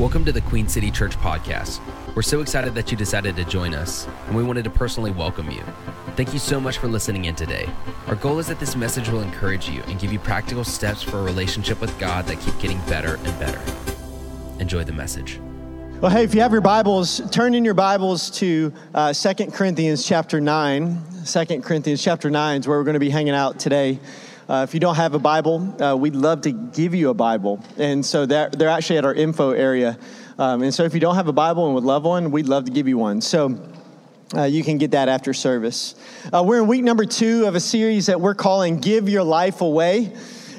Welcome to the Queen City Church podcast. We're so excited that you decided to join us, and we wanted to personally welcome you. Thank you so much for listening in today. Our goal is that this message will encourage you and give you practical steps for a relationship with God that keep getting better and better. Enjoy the message. Well, hey, if you have your Bibles, turn in your Bibles to uh, 2 Corinthians chapter 9. 2 Corinthians chapter 9 is where we're going to be hanging out today. Uh, if you don't have a Bible, uh, we'd love to give you a Bible. And so they're, they're actually at our info area. Um, and so if you don't have a Bible and would love one, we'd love to give you one. So uh, you can get that after service. Uh, we're in week number two of a series that we're calling Give Your Life Away.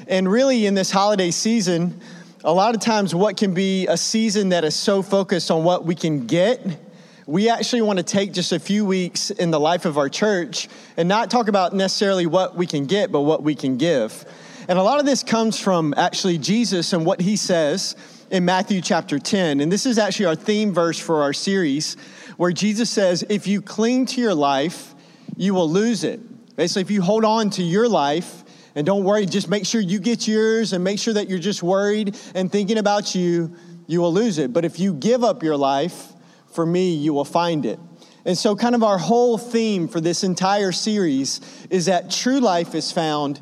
And really, in this holiday season, a lot of times what can be a season that is so focused on what we can get we actually want to take just a few weeks in the life of our church and not talk about necessarily what we can get, but what we can give. And a lot of this comes from actually Jesus and what he says in Matthew chapter 10. And this is actually our theme verse for our series, where Jesus says, If you cling to your life, you will lose it. Basically, if you hold on to your life, and don't worry, just make sure you get yours and make sure that you're just worried and thinking about you, you will lose it. But if you give up your life, for me, you will find it. And so, kind of our whole theme for this entire series is that true life is found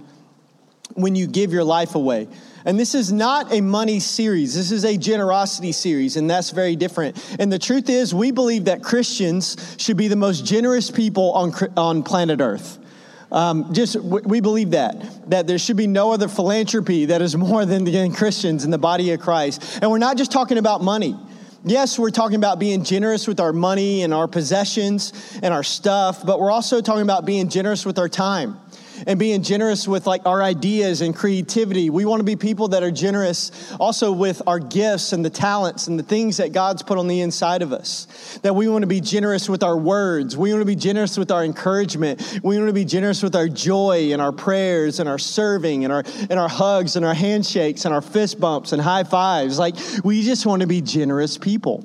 when you give your life away. And this is not a money series. This is a generosity series, and that's very different. And the truth is, we believe that Christians should be the most generous people on, on planet Earth. Um, just we believe that that there should be no other philanthropy that is more than the Christians in the body of Christ. And we're not just talking about money. Yes, we're talking about being generous with our money and our possessions and our stuff, but we're also talking about being generous with our time and being generous with like our ideas and creativity. We want to be people that are generous also with our gifts and the talents and the things that God's put on the inside of us. That we want to be generous with our words. We want to be generous with our encouragement. We want to be generous with our joy and our prayers and our serving and our and our hugs and our handshakes and our fist bumps and high fives. Like we just want to be generous people.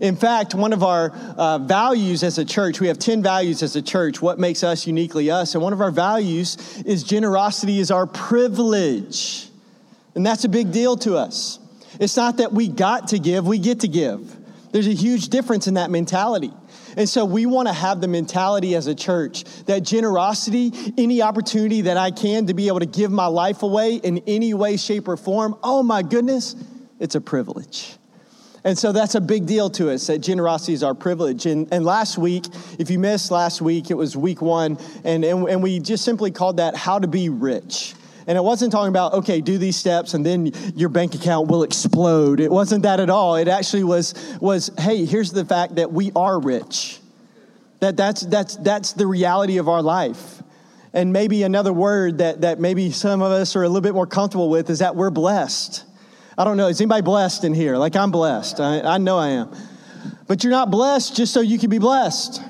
In fact, one of our uh, values as a church, we have 10 values as a church, what makes us uniquely us. And one of our values is generosity is our privilege. And that's a big deal to us. It's not that we got to give, we get to give. There's a huge difference in that mentality. And so we want to have the mentality as a church that generosity, any opportunity that I can to be able to give my life away in any way, shape, or form, oh my goodness, it's a privilege. And so that's a big deal to us that generosity is our privilege. And, and last week, if you missed last week, it was week one, and, and, and we just simply called that How to Be Rich. And it wasn't talking about, okay, do these steps and then your bank account will explode. It wasn't that at all. It actually was, was hey, here's the fact that we are rich. That that's, that's, that's the reality of our life. And maybe another word that, that maybe some of us are a little bit more comfortable with is that we're blessed. I don't know. Is anybody blessed in here? Like I'm blessed. I, I know I am. But you're not blessed just so you can be blessed.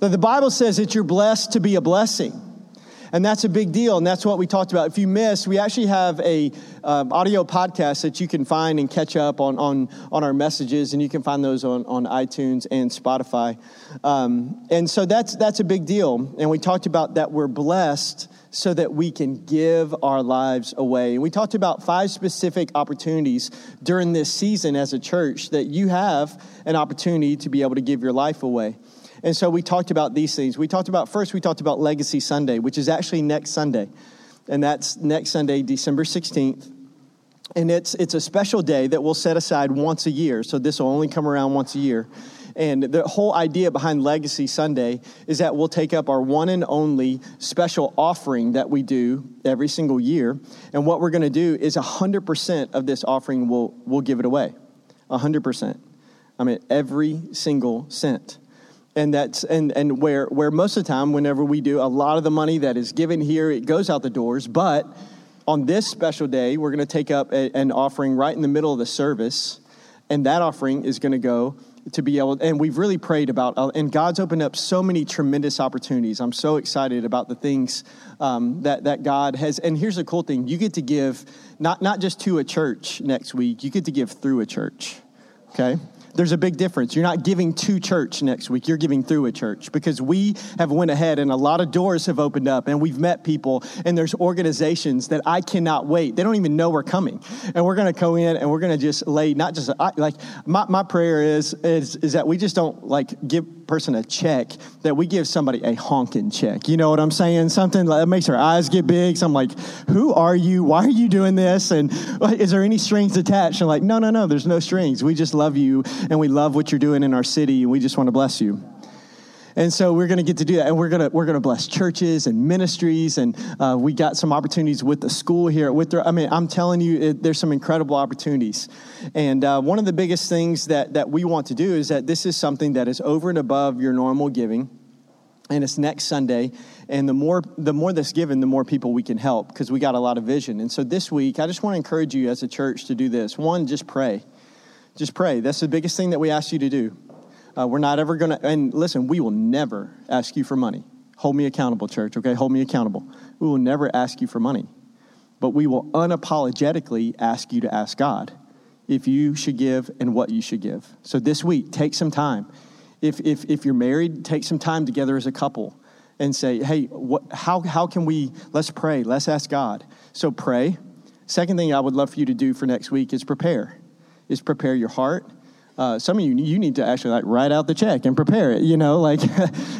The Bible says that you're blessed to be a blessing. And that's a big deal, and that's what we talked about. If you missed, we actually have a um, audio podcast that you can find and catch up on, on, on our messages, and you can find those on, on iTunes and Spotify. Um, and so that's, that's a big deal. And we talked about that we're blessed so that we can give our lives away. And we talked about five specific opportunities during this season as a church that you have an opportunity to be able to give your life away. And so we talked about these things. We talked about, first, we talked about Legacy Sunday, which is actually next Sunday. And that's next Sunday, December 16th. And it's, it's a special day that we'll set aside once a year. So this will only come around once a year. And the whole idea behind Legacy Sunday is that we'll take up our one and only special offering that we do every single year. And what we're going to do is 100% of this offering, we'll, we'll give it away. 100%. I mean, every single cent and that's and and where where most of the time whenever we do a lot of the money that is given here it goes out the doors but on this special day we're going to take up a, an offering right in the middle of the service and that offering is going to go to be able and we've really prayed about uh, and god's opened up so many tremendous opportunities. I'm so excited about the things um, that, that god has and here's the cool thing. You get to give not, not just to a church next week. You get to give through a church okay there's a big difference. You're not giving to church next week, you're giving through a church because we have went ahead and a lot of doors have opened up and we've met people and there's organizations that I cannot wait. They don't even know we're coming. And we're going to go in and we're going to just lay not just like my, my prayer is, is is that we just don't like give person a check that we give somebody a honking check. You know what I'm saying? Something that makes our eyes get big. So I'm like, who are you? Why are you doing this? And is there any strings attached? And like, no, no, no, there's no strings. We just love you and we love what you're doing in our city and we just want to bless you. And so we're going to get to do that, and we're going to we're going to bless churches and ministries, and uh, we got some opportunities with the school here. With the, I mean, I'm telling you, it, there's some incredible opportunities. And uh, one of the biggest things that that we want to do is that this is something that is over and above your normal giving, and it's next Sunday. And the more the more that's given, the more people we can help because we got a lot of vision. And so this week, I just want to encourage you as a church to do this. One, just pray. Just pray. That's the biggest thing that we ask you to do. Uh, we're not ever going to, and listen, we will never ask you for money. Hold me accountable, church, okay? Hold me accountable. We will never ask you for money, but we will unapologetically ask you to ask God if you should give and what you should give. So this week, take some time. If, if, if you're married, take some time together as a couple and say, hey, what, how, how can we, let's pray, let's ask God. So pray. Second thing I would love for you to do for next week is prepare, is prepare your heart uh, some of you, you need to actually like write out the check and prepare it. You know, like,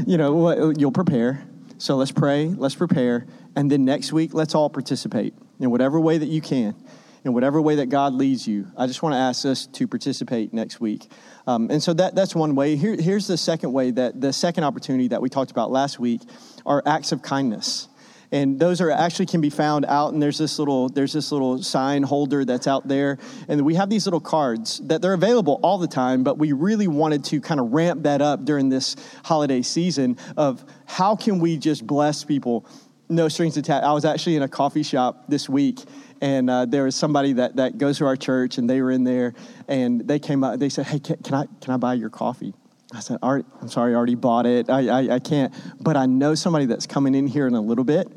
you know, what, you'll prepare. So let's pray, let's prepare, and then next week let's all participate in whatever way that you can, in whatever way that God leads you. I just want to ask us to participate next week. Um, and so that, that's one way. Here, here's the second way that the second opportunity that we talked about last week are acts of kindness and those are actually can be found out and there's this little there's this little sign holder that's out there. And we have these little cards that they're available all the time but we really wanted to kind of ramp that up during this holiday season of how can we just bless people? No strings attached. I was actually in a coffee shop this week and uh, there was somebody that, that goes to our church and they were in there and they came up they said hey can, can i can i buy your coffee I said, I'm sorry, I already bought it. I, I, I can't. But I know somebody that's coming in here in a little bit,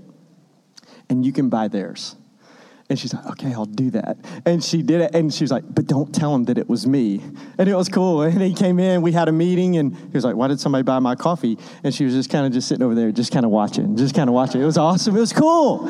and you can buy theirs. And she's like, okay, I'll do that. And she did it. And she was like, but don't tell him that it was me. And it was cool. And he came in, we had a meeting, and he was like, why did somebody buy my coffee? And she was just kind of just sitting over there, just kind of watching, just kind of watching. It was awesome. It was cool.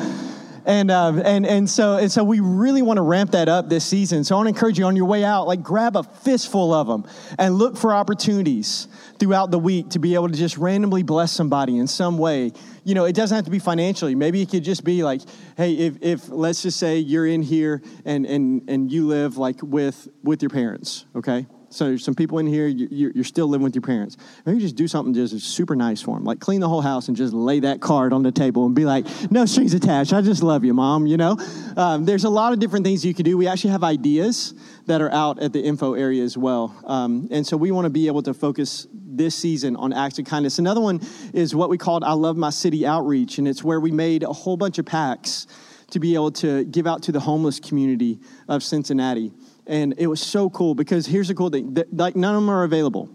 And, uh, and, and, so, and so we really want to ramp that up this season. So I want to encourage you on your way out, like grab a fistful of them and look for opportunities throughout the week to be able to just randomly bless somebody in some way. You know, it doesn't have to be financially. Maybe it could just be like, hey, if, if let's just say you're in here and, and, and you live like with, with your parents, okay? So some people in here, you're still living with your parents. Maybe just do something just super nice for them, like clean the whole house and just lay that card on the table and be like, no strings attached. I just love you, mom. You know, um, there's a lot of different things you could do. We actually have ideas that are out at the info area as well, um, and so we want to be able to focus this season on acts of kindness. Another one is what we called "I Love My City" outreach, and it's where we made a whole bunch of packs to be able to give out to the homeless community of Cincinnati. And it was so cool because here's the cool thing. Like, none of them are available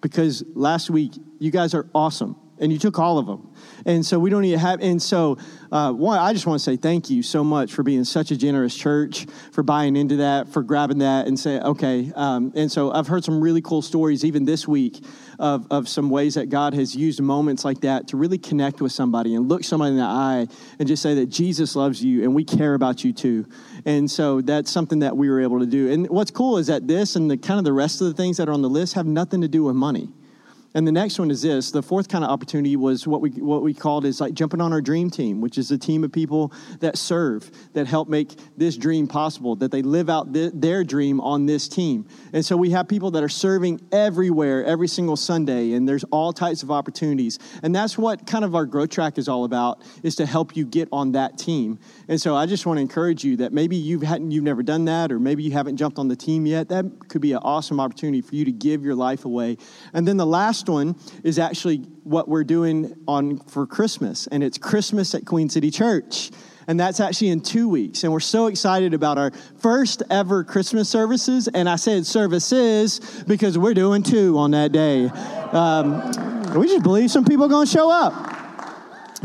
because last week you guys are awesome and you took all of them. And so we don't need to have, and so uh, one, I just want to say thank you so much for being such a generous church, for buying into that, for grabbing that and say, okay. Um, and so I've heard some really cool stories even this week of, of some ways that God has used moments like that to really connect with somebody and look somebody in the eye and just say that Jesus loves you and we care about you too. And so that's something that we were able to do. And what's cool is that this and the kind of the rest of the things that are on the list have nothing to do with money. And the next one is this. The fourth kind of opportunity was what we what we called is like jumping on our dream team, which is a team of people that serve, that help make this dream possible, that they live out th- their dream on this team. And so we have people that are serving everywhere, every single Sunday, and there's all types of opportunities. And that's what kind of our growth track is all about, is to help you get on that team. And so I just want to encourage you that maybe you've hadn't you've never done that, or maybe you haven't jumped on the team yet. That could be an awesome opportunity for you to give your life away. And then the last last one is actually what we're doing on for Christmas, and it's Christmas at Queen City Church. And that's actually in two weeks. And we're so excited about our first ever Christmas services. And I said services because we're doing two on that day. Um, we just believe some people are going to show up.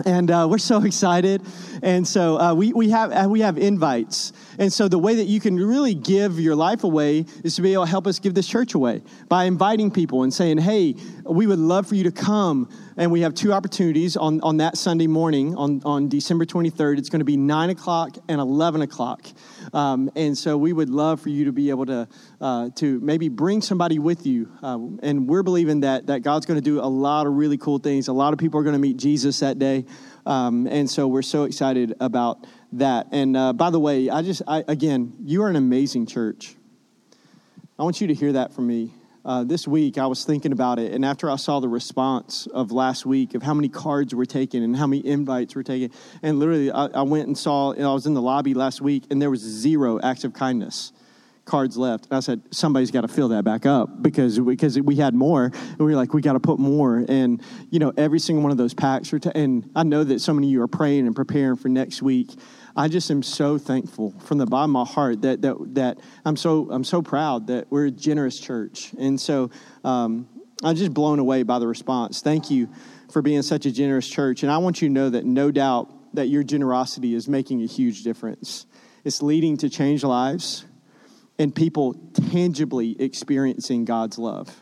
And uh, we're so excited. And so uh, we, we, have, uh, we have invites And so the way that you can really give your life away is to be able to help us give this church away by inviting people and saying, hey, we would love for you to come. And we have two opportunities on, on that Sunday morning on, on December 23rd. It's going to be 9 o'clock and 11 o'clock. Um, and so we would love for you to be able to, uh, to maybe bring somebody with you. Uh, and we're believing that, that God's going to do a lot of really cool things. A lot of people are going to meet Jesus that day. Um, and so we're so excited about that. And uh, by the way, I just, I, again, you are an amazing church. I want you to hear that from me. Uh, this week, I was thinking about it, and after I saw the response of last week of how many cards were taken and how many invites were taken, and literally, I, I went and saw, I was in the lobby last week, and there was zero acts of kindness cards left. And I said, somebody's got to fill that back up because because we had more. And we were like, we got to put more. And, you know, every single one of those packs are, and I know that so many of you are praying and preparing for next week. I just am so thankful from the bottom of my heart that, that, that I'm, so, I'm so proud that we're a generous church. And so um, I'm just blown away by the response. Thank you for being such a generous church. And I want you to know that no doubt that your generosity is making a huge difference. It's leading to change lives and people tangibly experiencing God's love.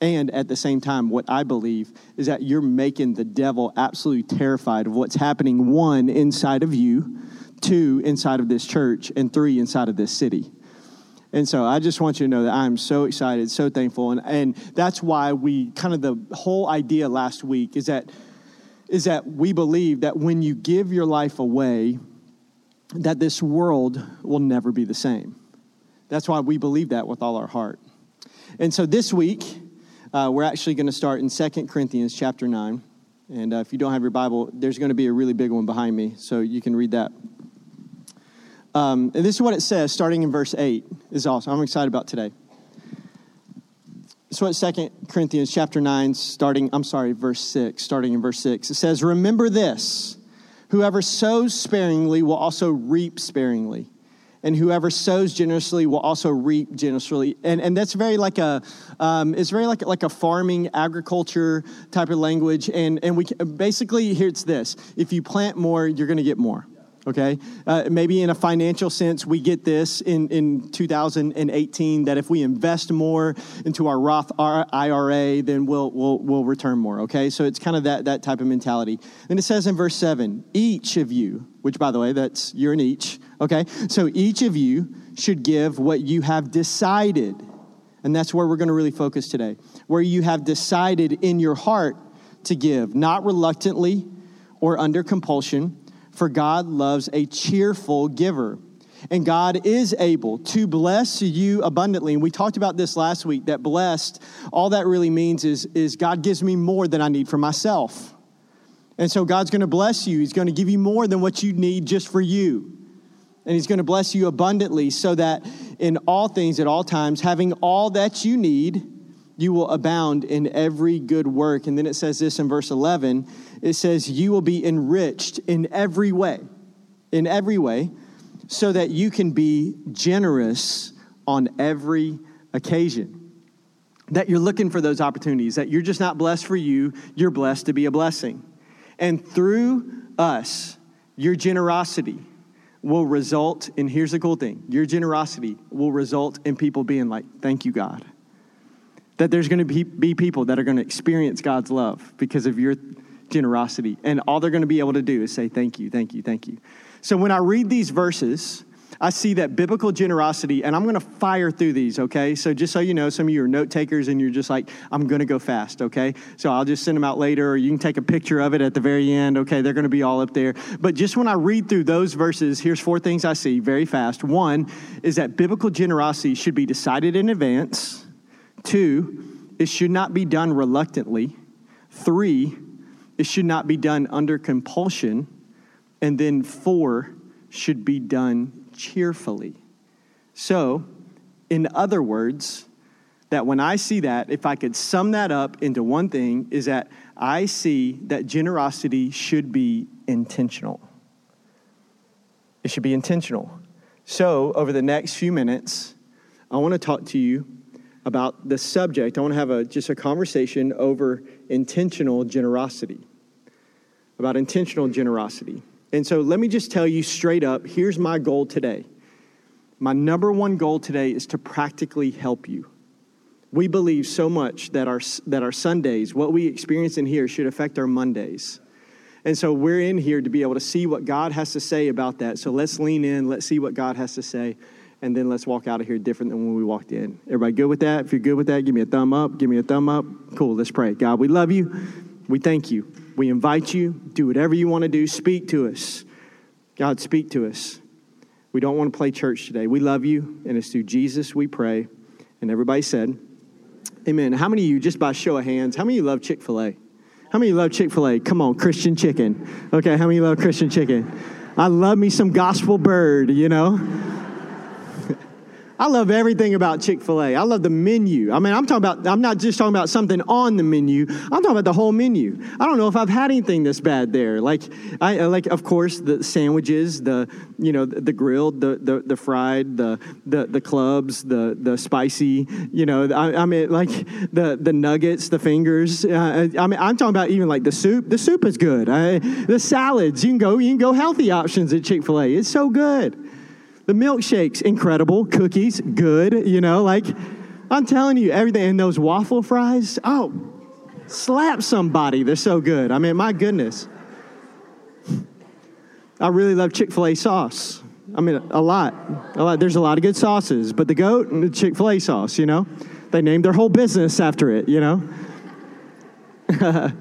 And at the same time, what I believe is that you're making the devil absolutely terrified of what's happening, one, inside of you, two, inside of this church, and three, inside of this city. And so I just want you to know that I'm so excited, so thankful. And, and that's why we kind of the whole idea last week is that is that we believe that when you give your life away, that this world will never be the same. That's why we believe that with all our heart. And so this week, uh, we're actually going to start in Second Corinthians chapter 9. And uh, if you don't have your Bible, there's going to be a really big one behind me, so you can read that. Um, and this is what it says, starting in verse 8. is awesome. I'm excited about today. Is what Second Corinthians chapter 9, starting, I'm sorry, verse 6, starting in verse 6. It says, Remember this whoever sows sparingly will also reap sparingly and whoever sows generously will also reap generously. And, and that's very like a, um, it's very like, like a farming agriculture type of language. And, and we basically, here it's this if you plant more, you're going to get more. Okay, uh, maybe in a financial sense, we get this in, in 2018 that if we invest more into our Roth IRA, then we'll, we'll, we'll return more. Okay, so it's kind of that, that type of mentality. And it says in verse 7 each of you, which by the way, that's you're an each, Okay? So each of you should give what you have decided. And that's where we're going to really focus today. Where you have decided in your heart to give, not reluctantly or under compulsion, for God loves a cheerful giver. And God is able to bless you abundantly. And we talked about this last week that blessed, all that really means is, is God gives me more than I need for myself. And so God's going to bless you. He's going to give you more than what you need just for you. And he's going to bless you abundantly so that in all things at all times, having all that you need, you will abound in every good work. And then it says this in verse 11 it says, You will be enriched in every way, in every way, so that you can be generous on every occasion. That you're looking for those opportunities, that you're just not blessed for you, you're blessed to be a blessing. And through us, your generosity, will result in here's the cool thing your generosity will result in people being like, Thank you, God. That there's going to be, be people that are going to experience God's love because of your generosity. And all they're going to be able to do is say, Thank you, thank you, thank you. So when I read these verses, I see that biblical generosity, and I'm going to fire through these, okay? So just so you know, some of you are note takers and you're just like, I'm going to go fast, okay? So I'll just send them out later, or you can take a picture of it at the very end, okay? They're going to be all up there. But just when I read through those verses, here's four things I see very fast. One is that biblical generosity should be decided in advance. Two, it should not be done reluctantly. Three, it should not be done under compulsion. And then four, should be done cheerfully. So, in other words, that when I see that, if I could sum that up into one thing, is that I see that generosity should be intentional. It should be intentional. So, over the next few minutes, I want to talk to you about the subject. I want to have a, just a conversation over intentional generosity. About intentional generosity. And so let me just tell you straight up here's my goal today My number one goal today is to practically help you. We believe so much that our, that our Sundays, what we experience in here, should affect our Mondays. And so we're in here to be able to see what God has to say about that. So let's lean in, let's see what God has to say, and then let's walk out of here different than when we walked in. Everybody good with that? If you're good with that, give me a thumb up. Give me a thumb up. Cool, let's pray. God, we love you. We thank you. We invite you. Do whatever you want to do. Speak to us. God, speak to us. We don't want to play church today. We love you, and it's through Jesus we pray. And everybody said, Amen. How many of you, just by show of hands, how many of you love Chick fil A? How many of you love Chick fil A? Come on, Christian chicken. Okay, how many love Christian chicken? I love me some gospel bird, you know? I love everything about Chick fil A. I love the menu. I mean, I'm talking about, I'm not just talking about something on the menu, I'm talking about the whole menu. I don't know if I've had anything this bad there. Like, I, like of course, the sandwiches, the, you know, the, the grilled, the, the, the fried, the, the, the clubs, the, the spicy, you know, I, I mean, like the, the nuggets, the fingers. Uh, I mean, I'm talking about even like the soup. The soup is good. I, the salads, you can go, you can go healthy options at Chick fil A. It's so good. The milkshakes, incredible. Cookies, good. You know, like, I'm telling you, everything. And those waffle fries, oh, slap somebody. They're so good. I mean, my goodness. I really love Chick fil A sauce. I mean, a lot. A lot. There's a lot of good sauces, but the goat and the Chick fil A sauce, you know, they named their whole business after it, you know.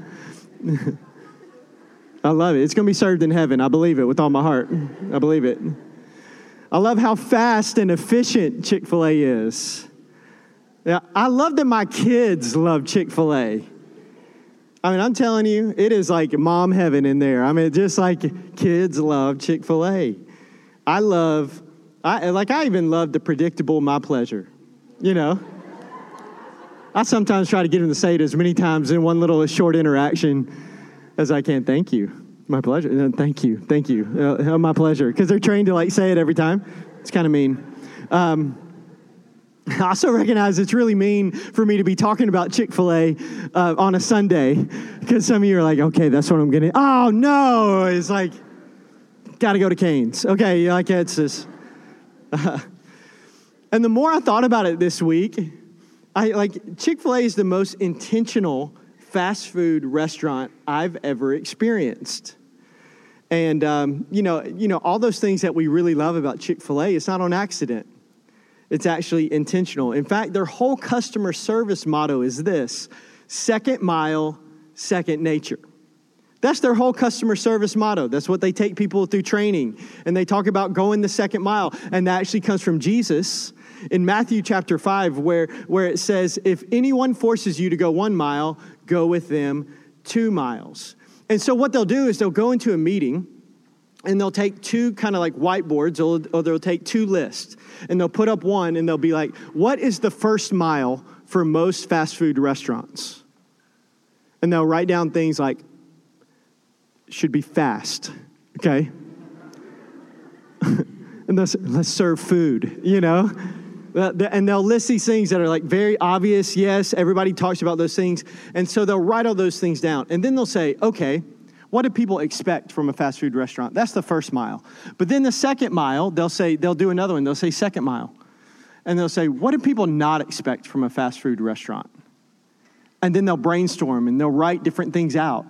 I love it. It's going to be served in heaven. I believe it with all my heart. I believe it. I love how fast and efficient Chick fil A is. Yeah, I love that my kids love Chick fil A. I mean, I'm telling you, it is like mom heaven in there. I mean, just like kids love Chick fil A. I love, I, like, I even love the predictable my pleasure, you know? I sometimes try to get them to say it as many times in one little short interaction as I can. Thank you. My pleasure. Uh, thank you. Thank you. Uh, my pleasure. Because they're trained to like say it every time. It's kind of mean. Um, I also recognize it's really mean for me to be talking about Chick fil A uh, on a Sunday because some of you are like, okay, that's what I'm getting. Oh, no. It's like, got to go to Canes. Okay, yeah, like it's this. Uh, and the more I thought about it this week, I like Chick fil A is the most intentional fast food restaurant I've ever experienced. And um, you know, you know, all those things that we really love about Chick Fil A, it's not on accident. It's actually intentional. In fact, their whole customer service motto is this: second mile, second nature. That's their whole customer service motto. That's what they take people through training. And they talk about going the second mile. And that actually comes from Jesus in Matthew chapter 5, where, where it says, If anyone forces you to go one mile, go with them two miles. And so what they'll do is they'll go into a meeting and they'll take two kind of like whiteboards or, they'll take two lists and they'll put up one and they'll be like, what is the first mile for most fast food restaurants? And they'll write down things like, should be fast, okay? and let's, let's serve food, you know? Uh, and they'll list these things that are like very obvious. Yes, everybody talks about those things. And so they'll write all those things down. And then they'll say, okay, what do people expect from a fast food restaurant? That's the first mile. But then the second mile, they'll say, they'll do another one. They'll say second mile. And they'll say, what do people not expect from a fast food restaurant? And then they'll brainstorm and they'll write different things out.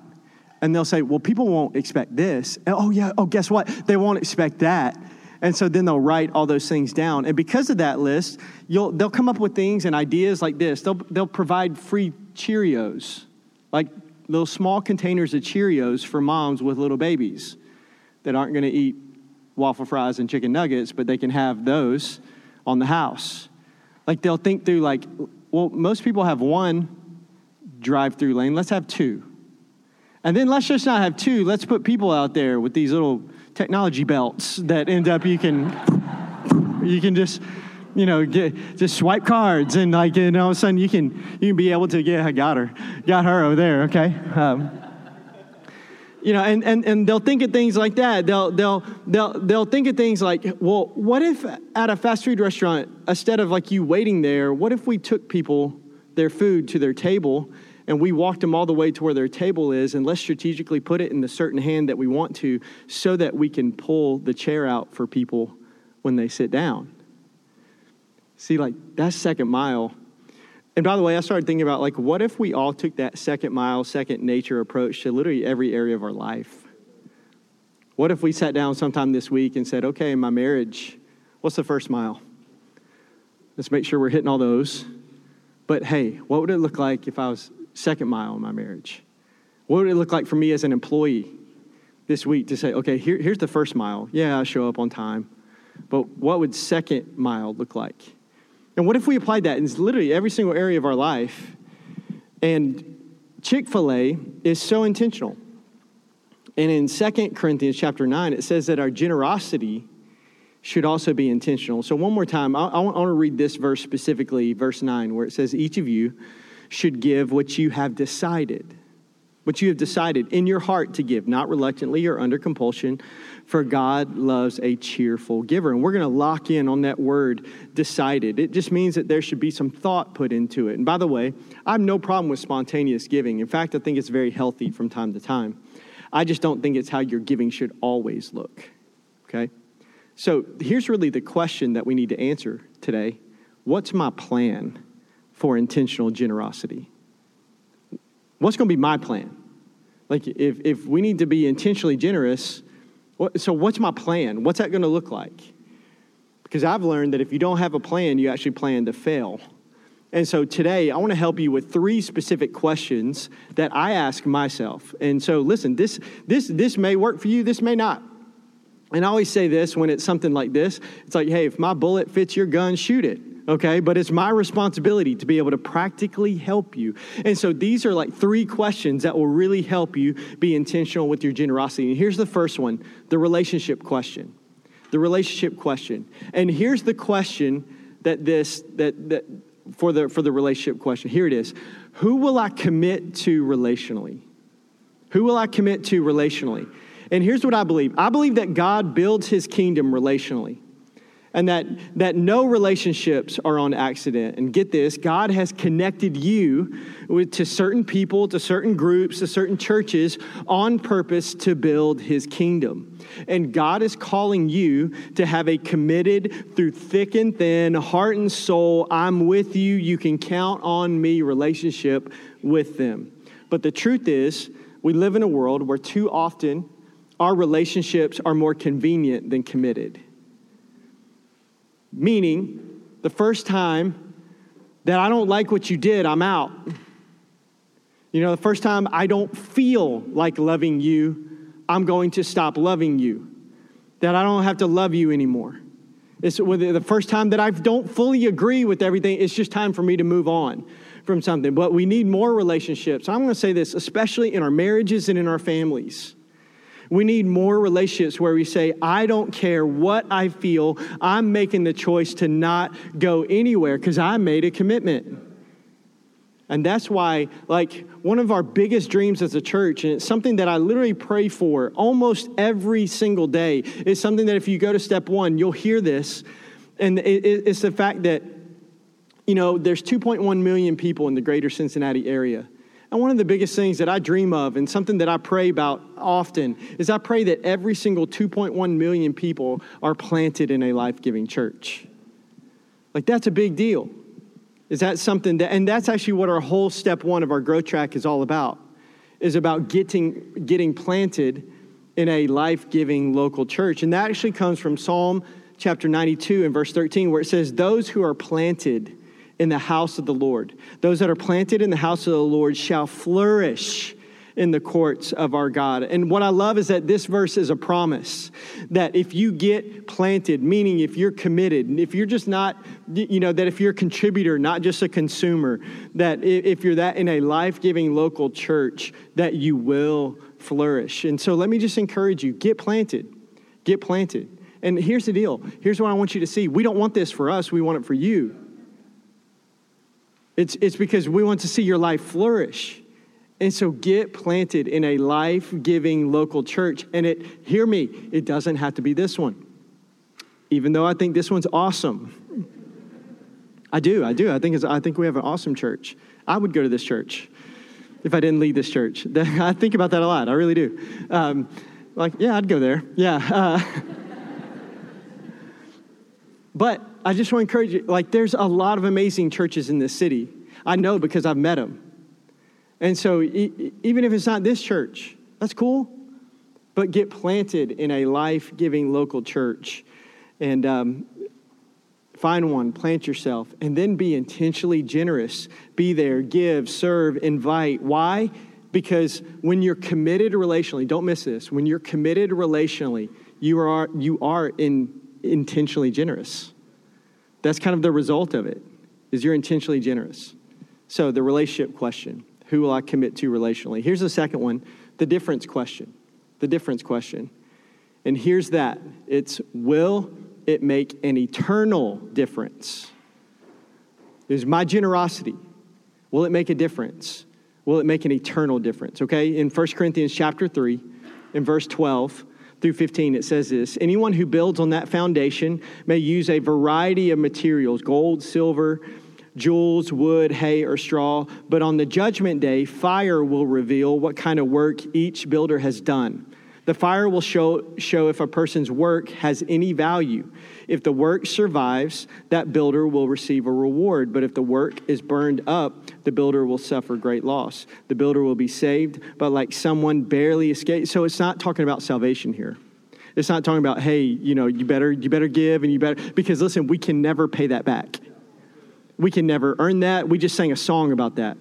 And they'll say, well, people won't expect this. And, oh, yeah, oh, guess what? They won't expect that. And so then they'll write all those things down. And because of that list, you'll, they'll come up with things and ideas like this. They'll, they'll provide free Cheerios, like little small containers of Cheerios for moms with little babies that aren't going to eat waffle fries and chicken nuggets, but they can have those on the house. Like they'll think through, like, well, most people have one drive through lane. Let's have two. And then let's just not have two. Let's put people out there with these little technology belts that end up you can you can just you know get just swipe cards and like and all of a sudden you can you can be able to yeah I got her got her over there okay? Um, you know and, and and they'll think of things like that. They'll they'll they'll they'll think of things like well what if at a fast food restaurant instead of like you waiting there what if we took people their food to their table and we walked them all the way to where their table is, and let's strategically put it in the certain hand that we want to so that we can pull the chair out for people when they sit down. See, like, that second mile. And by the way, I started thinking about, like, what if we all took that second mile, second nature approach to literally every area of our life? What if we sat down sometime this week and said, okay, my marriage, what's the first mile? Let's make sure we're hitting all those. But hey, what would it look like if I was second mile in my marriage? What would it look like for me as an employee this week to say, okay, here, here's the first mile. Yeah, I show up on time. But what would second mile look like? And what if we applied that in literally every single area of our life? And Chick fil A is so intentional. And in 2 Corinthians chapter 9, it says that our generosity should also be intentional. So, one more time, I, I, want, I want to read this verse specifically, verse 9, where it says, Each of you should give what you have decided, what you have decided in your heart to give, not reluctantly or under compulsion, for God loves a cheerful giver. And we're going to lock in on that word decided. It just means that there should be some thought put into it. And by the way, I have no problem with spontaneous giving. In fact, I think it's very healthy from time to time. I just don't think it's how your giving should always look. Okay? So here's really the question that we need to answer today What's my plan for intentional generosity? What's going to be my plan? Like, if, if we need to be intentionally generous, what, so what's my plan? What's that going to look like? Because I've learned that if you don't have a plan, you actually plan to fail. And so today, I want to help you with three specific questions that I ask myself. And so, listen, this, this, this may work for you, this may not. And I always say this when it's something like this it's like, hey, if my bullet fits your gun, shoot it. Okay, but it's my responsibility to be able to practically help you. And so these are like three questions that will really help you be intentional with your generosity. And here's the first one the relationship question. The relationship question. And here's the question that this, that, that, for the, for the relationship question. Here it is Who will I commit to relationally? Who will I commit to relationally? And here's what I believe I believe that God builds his kingdom relationally. And that, that no relationships are on accident. And get this God has connected you with, to certain people, to certain groups, to certain churches on purpose to build his kingdom. And God is calling you to have a committed, through thick and thin, heart and soul, I'm with you, you can count on me relationship with them. But the truth is, we live in a world where too often our relationships are more convenient than committed. Meaning, the first time that I don't like what you did, I'm out. You know, the first time I don't feel like loving you, I'm going to stop loving you. That I don't have to love you anymore. It's the first time that I don't fully agree with everything, it's just time for me to move on from something. But we need more relationships. I'm going to say this, especially in our marriages and in our families. We need more relationships where we say, I don't care what I feel, I'm making the choice to not go anywhere because I made a commitment. And that's why, like, one of our biggest dreams as a church, and it's something that I literally pray for almost every single day, is something that if you go to step one, you'll hear this. And it's the fact that, you know, there's 2.1 million people in the greater Cincinnati area. And one of the biggest things that I dream of and something that I pray about often is I pray that every single 2.1 million people are planted in a life giving church. Like, that's a big deal. Is that something that, and that's actually what our whole step one of our growth track is all about, is about getting, getting planted in a life giving local church. And that actually comes from Psalm chapter 92 and verse 13, where it says, Those who are planted, in the house of the Lord. Those that are planted in the house of the Lord shall flourish in the courts of our God. And what I love is that this verse is a promise that if you get planted, meaning if you're committed, if you're just not, you know, that if you're a contributor, not just a consumer, that if you're that in a life giving local church, that you will flourish. And so let me just encourage you get planted, get planted. And here's the deal here's what I want you to see. We don't want this for us, we want it for you. It's, it's because we want to see your life flourish. And so get planted in a life giving local church. And it, hear me, it doesn't have to be this one. Even though I think this one's awesome. I do, I do. I think, I think we have an awesome church. I would go to this church if I didn't lead this church. I think about that a lot. I really do. Um, like, yeah, I'd go there. Yeah. Uh, But I just want to encourage you like, there's a lot of amazing churches in this city. I know because I've met them. And so, even if it's not this church, that's cool. But get planted in a life giving local church and um, find one, plant yourself, and then be intentionally generous. Be there, give, serve, invite. Why? Because when you're committed relationally, don't miss this, when you're committed relationally, you are, you are in, intentionally generous. That's kind of the result of it, is you're intentionally generous. So the relationship question, who will I commit to relationally? Here's the second one, the difference question. The difference question. And here's that. It's will it make an eternal difference? Is my generosity, will it make a difference? Will it make an eternal difference? Okay, in 1 Corinthians chapter 3, in verse 12, through 15, it says this Anyone who builds on that foundation may use a variety of materials gold, silver, jewels, wood, hay, or straw. But on the judgment day, fire will reveal what kind of work each builder has done. The fire will show, show if a person's work has any value. If the work survives, that builder will receive a reward. But if the work is burned up, the builder will suffer great loss. The builder will be saved, but like someone barely escaped. So it's not talking about salvation here. It's not talking about, hey, you know, you better, you better give and you better, because listen, we can never pay that back. We can never earn that. We just sang a song about that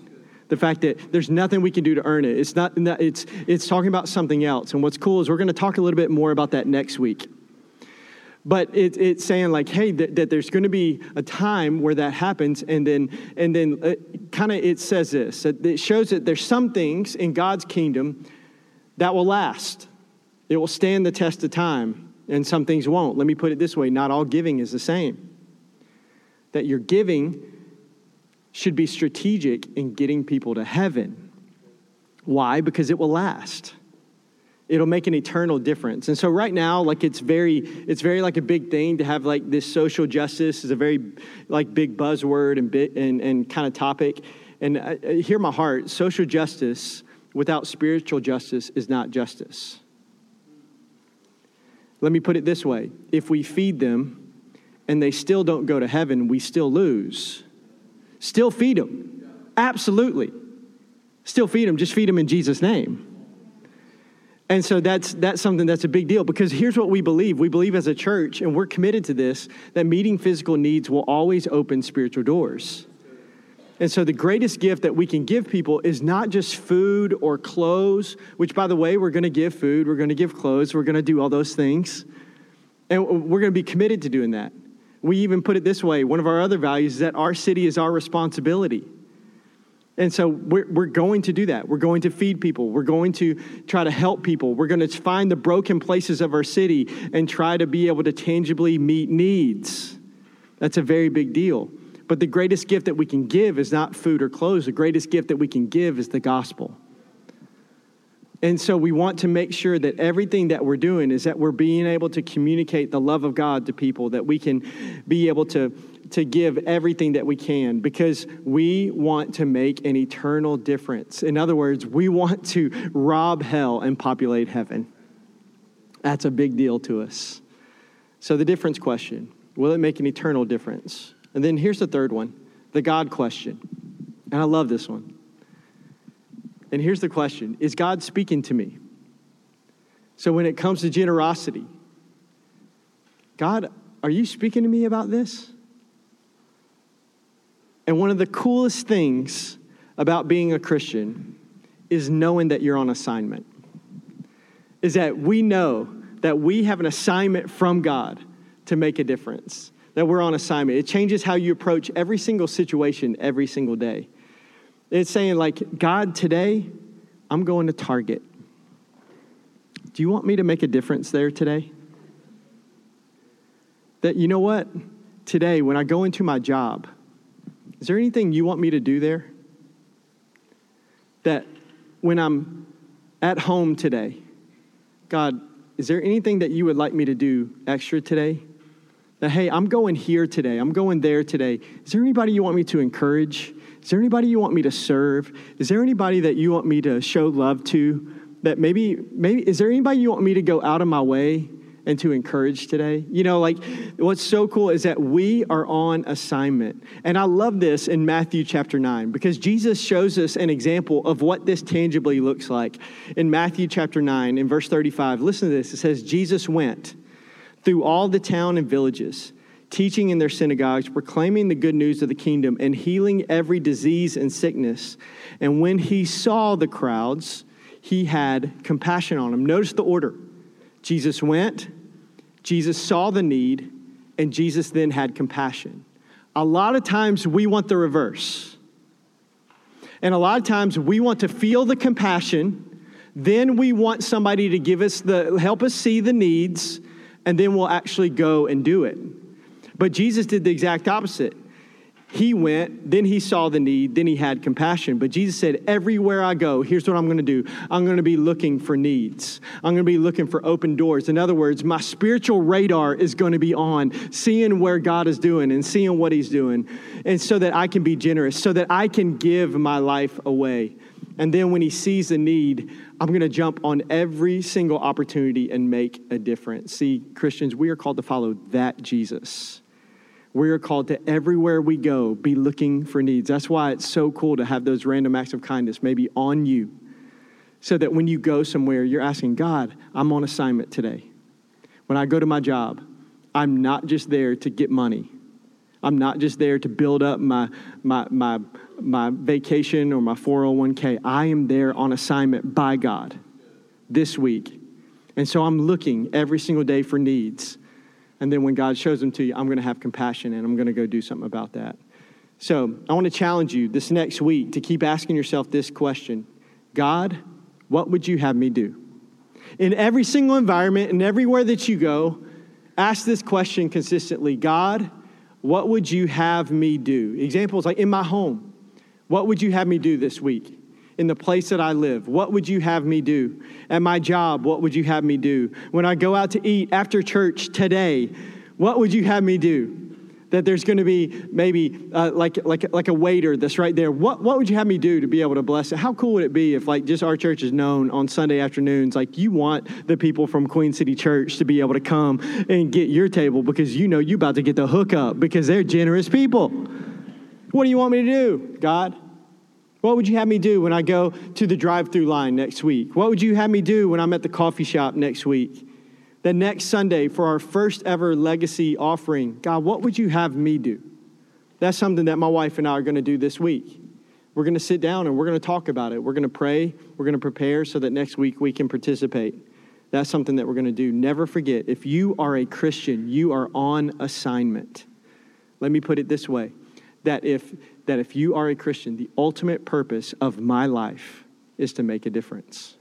the fact that there's nothing we can do to earn it. It's not it's it's talking about something else. And what's cool is we're going to talk a little bit more about that next week. But it, it's saying like, hey, that, that there's going to be a time where that happens, and then and then uh, kind of it says this. It shows that there's some things in God's kingdom that will last. It will stand the test of time, and some things won't. Let me put it this way: not all giving is the same. That you're giving should be strategic in getting people to heaven. Why? Because it will last. It'll make an eternal difference. And so right now, like it's very, it's very like a big thing to have like this social justice is a very like big buzzword and bit and, and kind of topic. And I, I hear my heart, social justice without spiritual justice is not justice. Let me put it this way if we feed them and they still don't go to heaven, we still lose. Still feed them. Absolutely. Still feed them. Just feed them in Jesus' name. And so that's, that's something that's a big deal because here's what we believe. We believe as a church, and we're committed to this, that meeting physical needs will always open spiritual doors. And so the greatest gift that we can give people is not just food or clothes, which, by the way, we're going to give food, we're going to give clothes, we're going to do all those things. And we're going to be committed to doing that. We even put it this way one of our other values is that our city is our responsibility. And so we're, we're going to do that. We're going to feed people. We're going to try to help people. We're going to find the broken places of our city and try to be able to tangibly meet needs. That's a very big deal. But the greatest gift that we can give is not food or clothes. The greatest gift that we can give is the gospel. And so we want to make sure that everything that we're doing is that we're being able to communicate the love of God to people, that we can be able to, to give everything that we can because we want to make an eternal difference. In other words, we want to rob hell and populate heaven. That's a big deal to us. So, the difference question will it make an eternal difference? And then here's the third one the God question. And I love this one. And here's the question Is God speaking to me? So when it comes to generosity, God, are you speaking to me about this? And one of the coolest things about being a Christian is knowing that you're on assignment. Is that we know that we have an assignment from God to make a difference, that we're on assignment. It changes how you approach every single situation every single day. It's saying, like, God, today, I'm going to Target. Do you want me to make a difference there today? That, you know what? Today, when I go into my job, is there anything you want me to do there? That when I'm at home today, God, is there anything that you would like me to do extra today? That, hey, I'm going here today, I'm going there today. Is there anybody you want me to encourage? Is there anybody you want me to serve? Is there anybody that you want me to show love to? That maybe, maybe, is there anybody you want me to go out of my way and to encourage today. You know, like what's so cool is that we are on assignment. And I love this in Matthew chapter 9 because Jesus shows us an example of what this tangibly looks like. In Matthew chapter 9, in verse 35, listen to this. It says, Jesus went through all the town and villages, teaching in their synagogues, proclaiming the good news of the kingdom, and healing every disease and sickness. And when he saw the crowds, he had compassion on them. Notice the order Jesus went, Jesus saw the need, and Jesus then had compassion. A lot of times we want the reverse. And a lot of times we want to feel the compassion, then we want somebody to give us the help us see the needs, and then we'll actually go and do it. But Jesus did the exact opposite. He went, then he saw the need, then he had compassion. But Jesus said, Everywhere I go, here's what I'm going to do I'm going to be looking for needs. I'm going to be looking for open doors. In other words, my spiritual radar is going to be on, seeing where God is doing and seeing what he's doing, and so that I can be generous, so that I can give my life away. And then when he sees the need, I'm going to jump on every single opportunity and make a difference. See, Christians, we are called to follow that Jesus. We are called to everywhere we go be looking for needs. That's why it's so cool to have those random acts of kindness maybe on you. So that when you go somewhere, you're asking, God, I'm on assignment today. When I go to my job, I'm not just there to get money. I'm not just there to build up my, my, my, my vacation or my 401k. I am there on assignment by God this week. And so I'm looking every single day for needs. And then when God shows them to you, I'm going to have compassion and I'm going to go do something about that. So I want to challenge you this next week to keep asking yourself this question God, what would you have me do? In every single environment and everywhere that you go, ask this question consistently God, what would you have me do? Examples like in my home, what would you have me do this week? In the place that I live? What would you have me do? At my job, what would you have me do? When I go out to eat after church today, what would you have me do? That there's going to be maybe uh, like, like, like a waiter that's right there. What, what would you have me do to be able to bless it? How cool would it be if, like, just our church is known on Sunday afternoons? Like, you want the people from Queen City Church to be able to come and get your table because you know you're about to get the hookup because they're generous people. What do you want me to do, God? What would you have me do when I go to the drive through line next week? What would you have me do when I'm at the coffee shop next week? The next Sunday for our first ever legacy offering, God, what would you have me do? That's something that my wife and I are going to do this week. We're going to sit down and we're going to talk about it. We're going to pray. We're going to prepare so that next week we can participate. That's something that we're going to do. Never forget if you are a Christian, you are on assignment. Let me put it this way that if that if you are a Christian, the ultimate purpose of my life is to make a difference.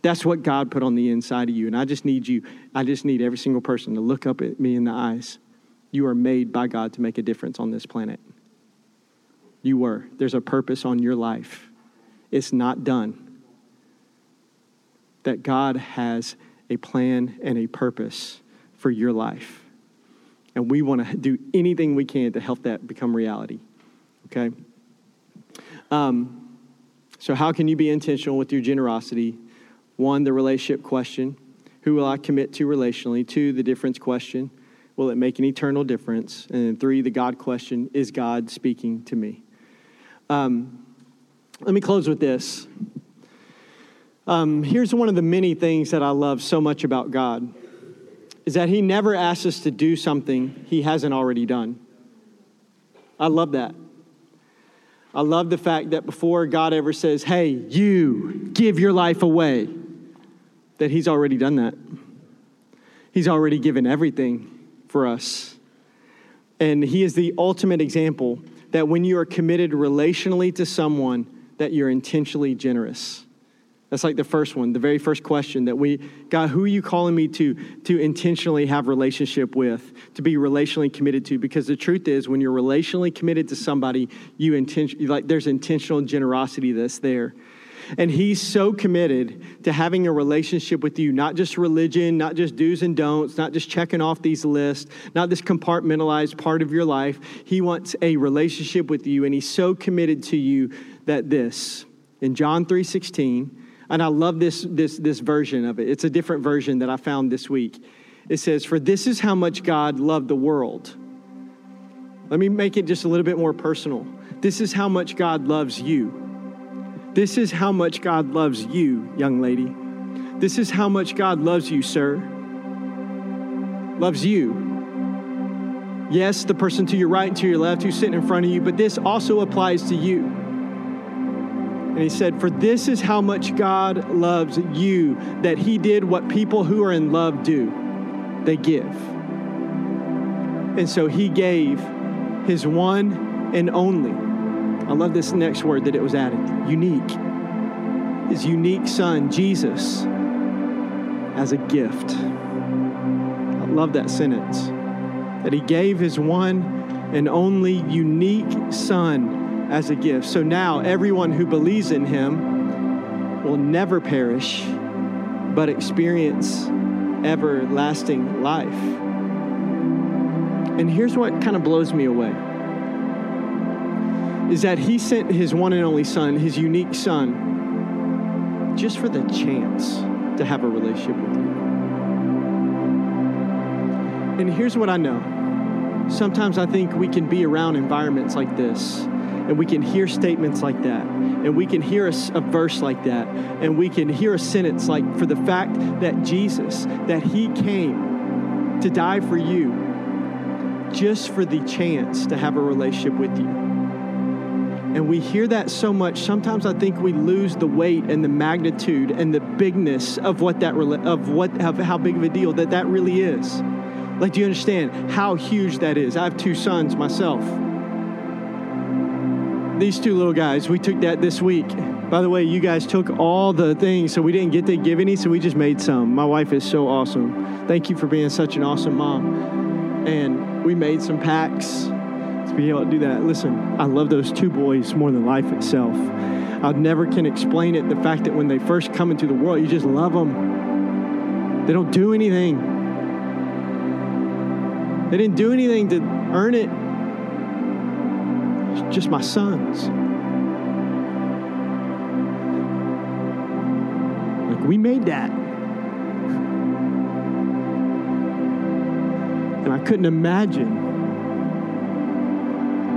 That's what God put on the inside of you. And I just need you, I just need every single person to look up at me in the eyes. You are made by God to make a difference on this planet. You were. There's a purpose on your life. It's not done. That God has a plan and a purpose for your life. And we want to do anything we can to help that become reality okay? Um, so, how can you be intentional with your generosity? One, the relationship question who will I commit to relationally? Two, the difference question will it make an eternal difference? And three, the God question is God speaking to me? Um, let me close with this. Um, here's one of the many things that I love so much about God is that he never asks us to do something he hasn't already done. I love that. I love the fact that before God ever says, hey, you give your life away, that He's already done that. He's already given everything for us. And He is the ultimate example that when you are committed relationally to someone, that you're intentionally generous. That's like the first one, the very first question that we, God, who are you calling me to, to intentionally have relationship with, to be relationally committed to? Because the truth is, when you're relationally committed to somebody, you intention, like there's intentional generosity that's there. And he's so committed to having a relationship with you, not just religion, not just do's and don'ts, not just checking off these lists, not this compartmentalized part of your life. He wants a relationship with you, and he's so committed to you that this, in John 3 16, and I love this, this, this version of it. It's a different version that I found this week. it says, For this is how much God loved the world. Let me make it just a little bit more personal. This is how much God loves you. This is how much God loves you, young lady. This is how much God loves you, sir. Loves you. Yes, the person to your right and to your left who's sitting in front of you, but this also applies to you. And he said, For this is how much God loves you, that he did what people who are in love do they give. And so he gave his one and only. I love this next word that it was added unique. His unique son, Jesus, as a gift. I love that sentence. That he gave his one and only unique son as a gift. So now everyone who believes in him will never perish, but experience everlasting life. And here's what kind of blows me away is that he sent his one and only son, his unique son, just for the chance to have a relationship with you. And here's what I know. Sometimes I think we can be around environments like this and we can hear statements like that. And we can hear a, a, verse like that. And we can hear a sentence like for the fact that jesus that he came to die for you just for the chance to have a relationship with you. And we hear that so much sometimes i think we lose the weight and the magnitude and the bigness of what that of what of how big of a deal that that really is. Like do you understand how huge that is? I have two sons myself these two little guys, we took that this week. By the way, you guys took all the things, so we didn't get to give any, so we just made some. My wife is so awesome. Thank you for being such an awesome mom. And we made some packs to be able to do that. Listen, I love those two boys more than life itself. I never can explain it. The fact that when they first come into the world, you just love them. They don't do anything. They didn't do anything to earn it just my sons. Like, we made that. And I couldn't imagine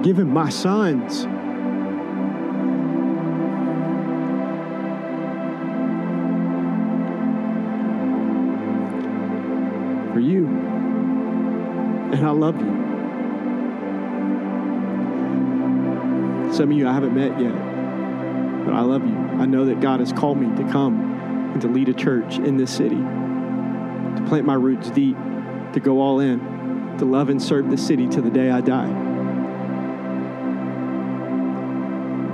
giving my sons for you. And I love you. Some of you I haven't met yet, but I love you. I know that God has called me to come and to lead a church in this city, to plant my roots deep, to go all in, to love and serve the city to the day I die.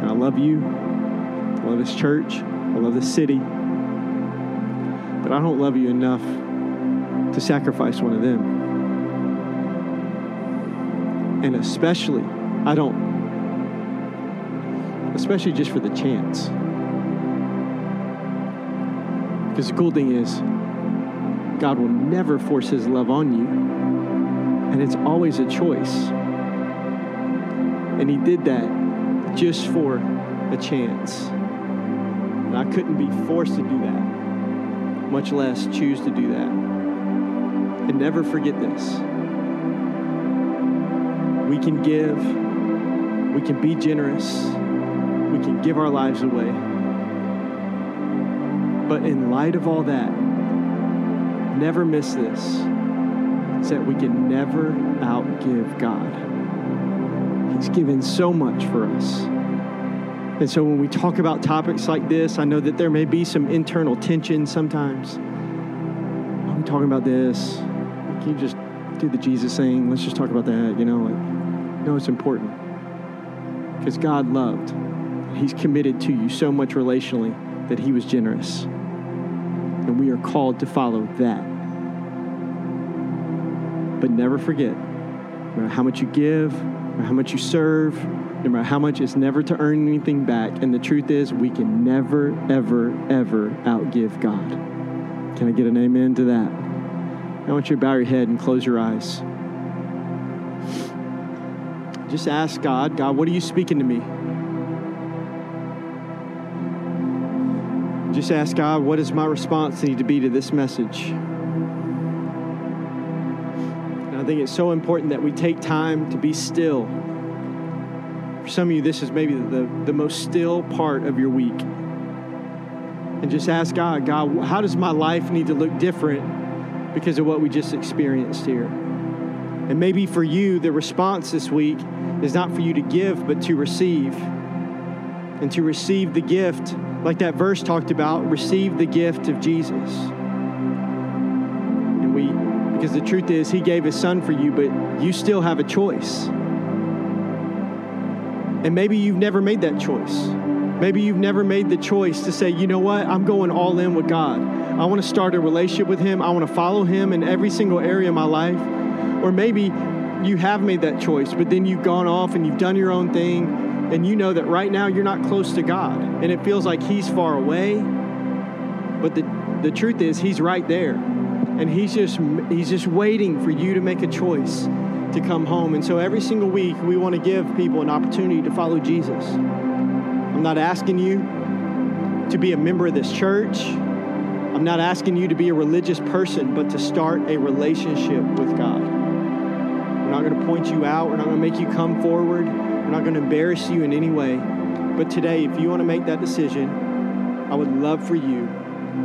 And I love you. I love this church. I love this city. But I don't love you enough to sacrifice one of them. And especially, I don't especially just for the chance. Because the cool thing is, God will never force his love on you, and it's always a choice. And he did that just for a chance. And I couldn't be forced to do that, much less choose to do that. And never forget this. We can give, we can be generous, we can give our lives away. But in light of all that, never miss this is that we can never outgive God. He's given so much for us. And so when we talk about topics like this, I know that there may be some internal tension sometimes. I'm talking about this. Can you just do the Jesus thing? Let's just talk about that. You know, like, no, it's important because God loved He's committed to you so much relationally that He was generous. And we are called to follow that. But never forget no matter how much you give, no how much you serve, no matter how much, it's never to earn anything back. And the truth is, we can never, ever, ever outgive God. Can I get an amen to that? I want you to bow your head and close your eyes. Just ask God, God, what are you speaking to me? Just ask God, what does my response need to be to this message? And I think it's so important that we take time to be still. For some of you, this is maybe the, the most still part of your week. And just ask God, God, how does my life need to look different because of what we just experienced here? And maybe for you, the response this week is not for you to give, but to receive. And to receive the gift, like that verse talked about, receive the gift of Jesus. And we, because the truth is, He gave His Son for you, but you still have a choice. And maybe you've never made that choice. Maybe you've never made the choice to say, you know what, I'm going all in with God. I want to start a relationship with Him. I want to follow Him in every single area of my life. Or maybe you have made that choice, but then you've gone off and you've done your own thing, and you know that right now you're not close to God, and it feels like He's far away. But the, the truth is, He's right there, and He's just He's just waiting for you to make a choice to come home. And so every single week, we want to give people an opportunity to follow Jesus. I'm not asking you to be a member of this church. I'm not asking you to be a religious person, but to start a relationship with God. We're not going to point you out. We're not going to make you come forward. We're not going to embarrass you in any way. But today, if you want to make that decision, I would love for you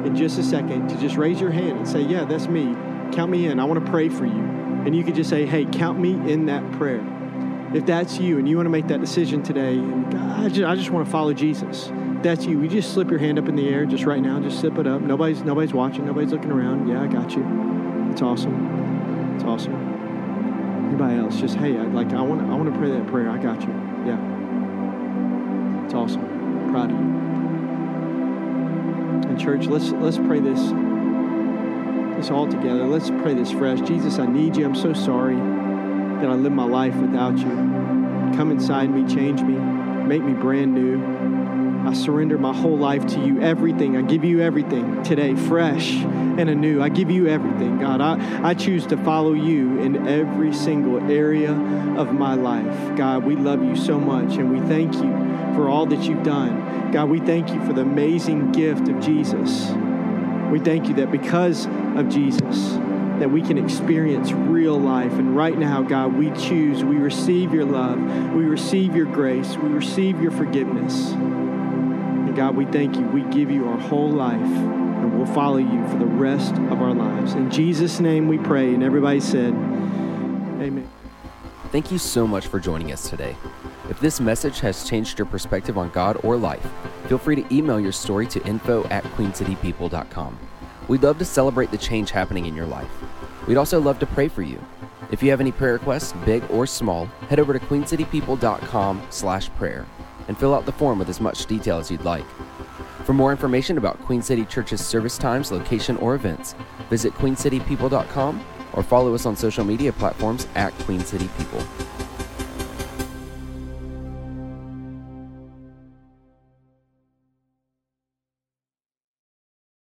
in just a second to just raise your hand and say, Yeah, that's me. Count me in. I want to pray for you. And you could just say, Hey, count me in that prayer. If that's you and you want to make that decision today, I just, I just want to follow Jesus. That's you. You just slip your hand up in the air just right now. Just slip it up. Nobody's nobody's watching. Nobody's looking around. Yeah, I got you. It's awesome. It's awesome. Anybody else? Just hey, I'd like to, I want I want to pray that prayer. I got you. Yeah. It's awesome. Proud of you. And church, let's let's pray this this all together. Let's pray this fresh. Jesus, I need you. I'm so sorry that I live my life without you. Come inside me, change me, make me brand new. I surrender my whole life to you, everything. I give you everything today, fresh and anew. I give you everything, God. I, I choose to follow you in every single area of my life. God, we love you so much and we thank you for all that you've done. God, we thank you for the amazing gift of Jesus. We thank you that because of Jesus, that we can experience real life. And right now, God, we choose, we receive your love, we receive your grace, we receive your forgiveness. God, we thank you. We give you our whole life, and we'll follow you for the rest of our lives. In Jesus' name we pray. And everybody said, Amen. Thank you so much for joining us today. If this message has changed your perspective on God or life, feel free to email your story to info at queencitypeople.com. We'd love to celebrate the change happening in your life. We'd also love to pray for you. If you have any prayer requests, big or small, head over to queencitypeople.com slash prayer and fill out the form with as much detail as you'd like. For more information about Queen City Church's service times, location, or events, visit queencitypeople.com or follow us on social media platforms at Queen City People.